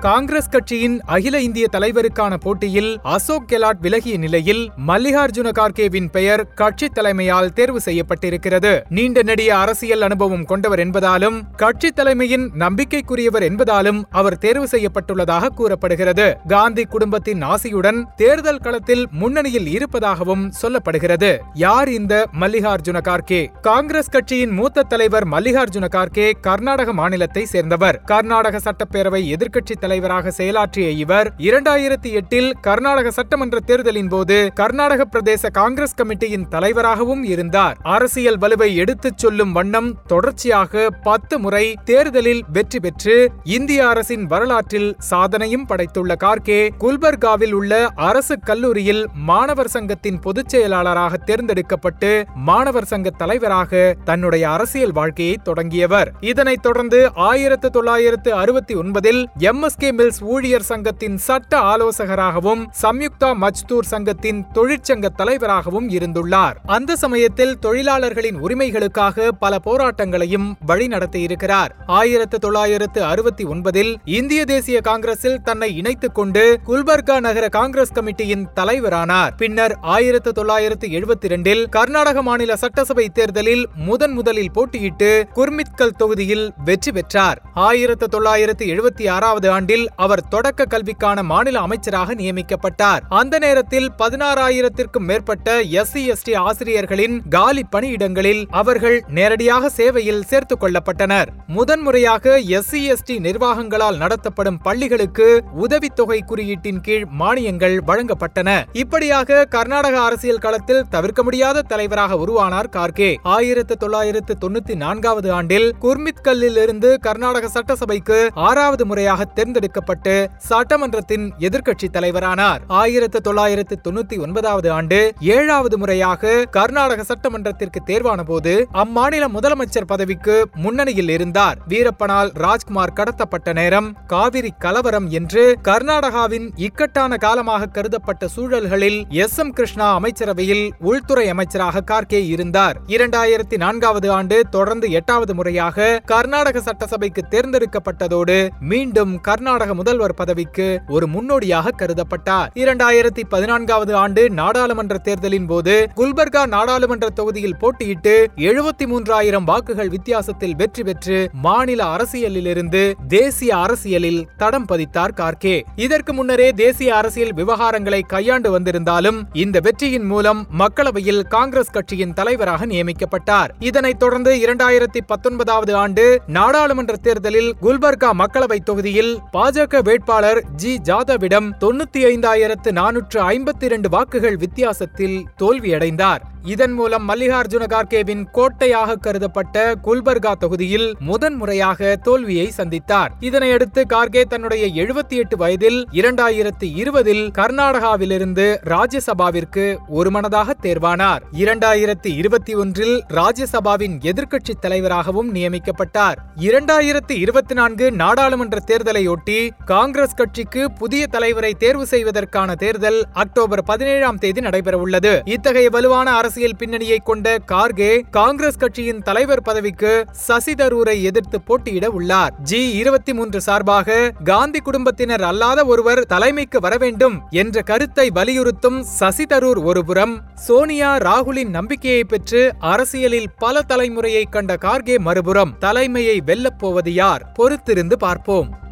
காங்கிரஸ் கட்சியின் அகில இந்திய தலைவருக்கான போட்டியில் அசோக் கெலாட் விலகிய நிலையில் மல்லிகார்ஜுன கார்கேவின் பெயர் கட்சி தலைமையால் தேர்வு செய்யப்பட்டிருக்கிறது. நீண்ட நெடிய அரசியல் அனுபவம் கொண்டவர் என்பதாலும் கட்சி தலைமையின் நம்பிக்கைக்குரியவர் என்பதாலும் அவர் தேர்வு செய்யப்பட்டுள்ளதாக கூறப்படுகிறது. காந்தி குடும்பத்தின் ஆசையுடன் தேர்தல் களத்தில் முன்னணியில் இருப்பதாகவும் சொல்லப்படுகிறது. யார் இந்த மல்லிகார்ஜுன கார்கே? காங்கிரஸ் கட்சியின் மூத்த தலைவர் மல்லிகார்ஜுன கார்கே கர்நாடக மாநிலத்தை சேர்ந்தவர். கர்நாடக சட்டப்பேரவை எதிர்க்கட்சி தலைவராக செயலாற்றிய இவர் இரண்டாயிரத்தி எட்டில் கர்நாடக சட்டமன்ற தேர்தலின் போது கர்நாடக பிரதேச காங்கிரஸ் கமிட்டியின் தலைவராகவும் இருந்தார். அரசியல் வலுவை எடுத்துச் சொல்லும் வண்ணம் தொடர்ச்சியாக பத்து முறை தேர்தலில் வெற்றி பெற்று இந்திய அரசின் வரலாற்றில் சாதனையும் படைத்துள்ள கார்கே குல்பர்காவில் உள்ள அரசு கல்லூரியில் மாணவர் சங்கத்தின் பொதுச் செயலாளராக தேர்ந்தெடுக்கப்பட்டு மாணவர் சங்க தலைவராக தன்னுடைய அரசியல் வாழ்க்கையை தொடங்கியவர். இதனைத் தொடர்ந்து ஆயிரத்து தொள்ளாயிரத்து அறுபத்தி ஒன்பதில் எம். எஸ். எஸ்கே மில்ஸ் ஊழியர் சங்கத்தின் சட்ட ஆலோசகராகவும் சம்யுக்தா மஜ்தூர் சங்கத்தின் தொழிற்சங்க தலைவராகவும் இருந்துள்ளார். அந்த சமயத்தில் தொழிலாளர்களின் உரிமைகளுக்காக பல போராட்டங்களையும் வழிநடத்தியிருக்கிறார். ஆயிரத்து தொள்ளாயிரத்து அறுபத்தி ஒன்பதில் இந்திய தேசிய காங்கிரஸில் தன்னை இணைத்துக் கொண்டு குல்பர்கா நகர காங்கிரஸ் கமிட்டியின் தலைவரானார். பின்னர் ஆயிரத்து தொள்ளாயிரத்து எழுபத்தி இரண்டில் கர்நாடக மாநில சட்டசபை தேர்தலில் முதன் முதலில் போட்டியிட்டு குர்மித்கல் தொகுதியில் வெற்றி பெற்றார். ஆயிரத்து தொள்ளாயிரத்து எழுபத்தி ஆறாவது ஆண்டு ஆண்டில் அவர் தொடக்க கல்விக்கான மாநில அமைச்சராக நியமிக்கப்பட்டார். அந்த நேரத்தில் பதினாறாயிரத்திற்கும் மேற்பட்ட எஸ்சி எஸ்டி ஆசிரியர்களின் காலி பணியிடங்களில் அவர்கள் நேரடியாக சேவையில் சேர்த்துக் கொள்ளப்பட்டனர். முதன்முறையாக எஸ்சி எஸ்டி நிர்வாகங்களால் நடத்தப்படும் பள்ளிகளுக்கு உதவித்தொகை குறியீட்டின் கீழ் மானியங்கள் வழங்கப்பட்டன. இப்படியாக கர்நாடக அரசியல் களத்தில் தவிர்க்க முடியாத தலைவராக உருவானார் கார்கே. ஆயிரத்து தொள்ளாயிரத்து தொண்ணூத்தி நான்காவது ஆண்டில் குர்மித்கல்லில் இருந்து கர்நாடக சட்டசபைக்கு ஆறாவது முறையாக தேர்ந்தெடுக்கப்பட்டு சட்டமன்றத்தின் எதிர்க்கட்சி தலைவரானார். ஆயிரத்து தொள்ளாயிரத்து தொண்ணூத்தி ஒன்பதாவது ஆண்டு ஏழாவது முறையாக கர்நாடக சட்டமன்றத்திற்கு தேர்வான போது அம்மாநில முதலமைச்சர் பதவிக்கு முன்னணியில் இருந்தார். வீரப்பனால் ராஜ்குமார் கடத்தப்பட்ட நேரம் காவிரி கலவரம் என்று கர்நாடகாவின் இக்கட்டான காலமாக கருதப்பட்ட சூழல்களில் எஸ். எம். கிருஷ்ணா அமைச்சரவையில் உள்துறை அமைச்சராக கார்கே இருந்தார். இரண்டாயிரத்தி நான்காவது ஆண்டு தொடர்ந்து எட்டாவது முறையாக கர்நாடக சட்டசபைக்கு தேர்ந்தெடுக்கப்பட்டதோடு மீண்டும் கர்நாடக கர்நாடக முதல்வர் பதவிக்கு ஒரு முன்னோடியாக கருதப்பட்டார். இரண்டாயிரத்தி பதினான்காவது ஆண்டு நாடாளுமன்ற தேர்தலின் போது குல்பர்கா நாடாளுமன்ற தொகுதியில் போட்டியிட்டு எழுபத்தி மூன்றாயிரம் வாக்குகள் வித்தியாசத்தில் வெற்றி பெற்று மாநில அரசியலிலிருந்து தேசிய அரசியலில் தடம் பதித்தார் கார்கே. இதற்கு முன்னரே தேசிய அரசியல் விவகாரங்களை கையாண்டு வந்திருந்தாலும் இந்த வெற்றியின் மூலம் மக்களவையில் காங்கிரஸ் கட்சியின் தலைவராக நியமிக்கப்பட்டார். இதனைத் தொடர்ந்து இரண்டாயிரத்தி பத்தொன்பதாவது ஆண்டு நாடாளுமன்ற தேர்தலில் குல்பர்கா மக்களவை தொகுதியில் பாஜக வேட்பாளர் ஜி. ஜாதவிடம் தொண்ணூத்தி ஐந்தாயிரத்து நானூற்று ஐம்பத்தி இரண்டு வாக்குகள் வித்தியாசத்தில் தோல்வியடைந்தார். இதன் மூலம் மல்லிகார்ஜுன கார்கேவின் கோட்டையாக கருதப்பட்ட குல்பர்கா தொகுதியில் முதன்முறையாக தோல்வியை சந்தித்தார். இதனையடுத்து கார்கே தன்னுடைய எழுபத்தி எட்டு வயதில் இரண்டாயிரத்தி இருபதில் கர்நாடகாவிலிருந்து ராஜ்யசபாவிற்கு ஒருமனதாக தேர்வானார். இரண்டாயிரத்தி இருபத்தி ஒன்றில் ராஜ்யசபாவின் எதிர்க்கட்சி தலைவராகவும் நியமிக்கப்பட்டார். இரண்டாயிரத்தி இருபத்தி நான்கு நாடாளுமன்ற தேர்தலையொட்டி காங்கிரஸ் கட்சிக்கு புதிய தலைவரை தேர்வு செய்வதற்கான தேர்தல் அக்டோபர் பதினேழாம் தேதி நடைபெறவுள்ளது. இத்தகைய வலுவான அரசியல் பின்னணியை கொண்ட கார்கே காங்கிரஸ் கட்சியின் தலைவர் பதவிக்கு சசி தரூரை எதிர்த்து போட்டியிட உள்ளார். ஜி இருபத்தி மூன்று சார்பாக காந்தி குடும்பத்தினர் அல்லாத ஒருவர் தலைமைக்கு வர வேண்டும் என்ற கருத்தை வலியுறுத்தும் சசி தரூர் ஒருபுறம் சோனியா ராகுலின் நம்பிக்கையை பெற்று அரசியலில் பல தலைமுறையை கண்ட கார்கே மறுபுறம் தலைமையை வெல்லப் போவது யார்? பொறுத்திருந்து பார்ப்போம்.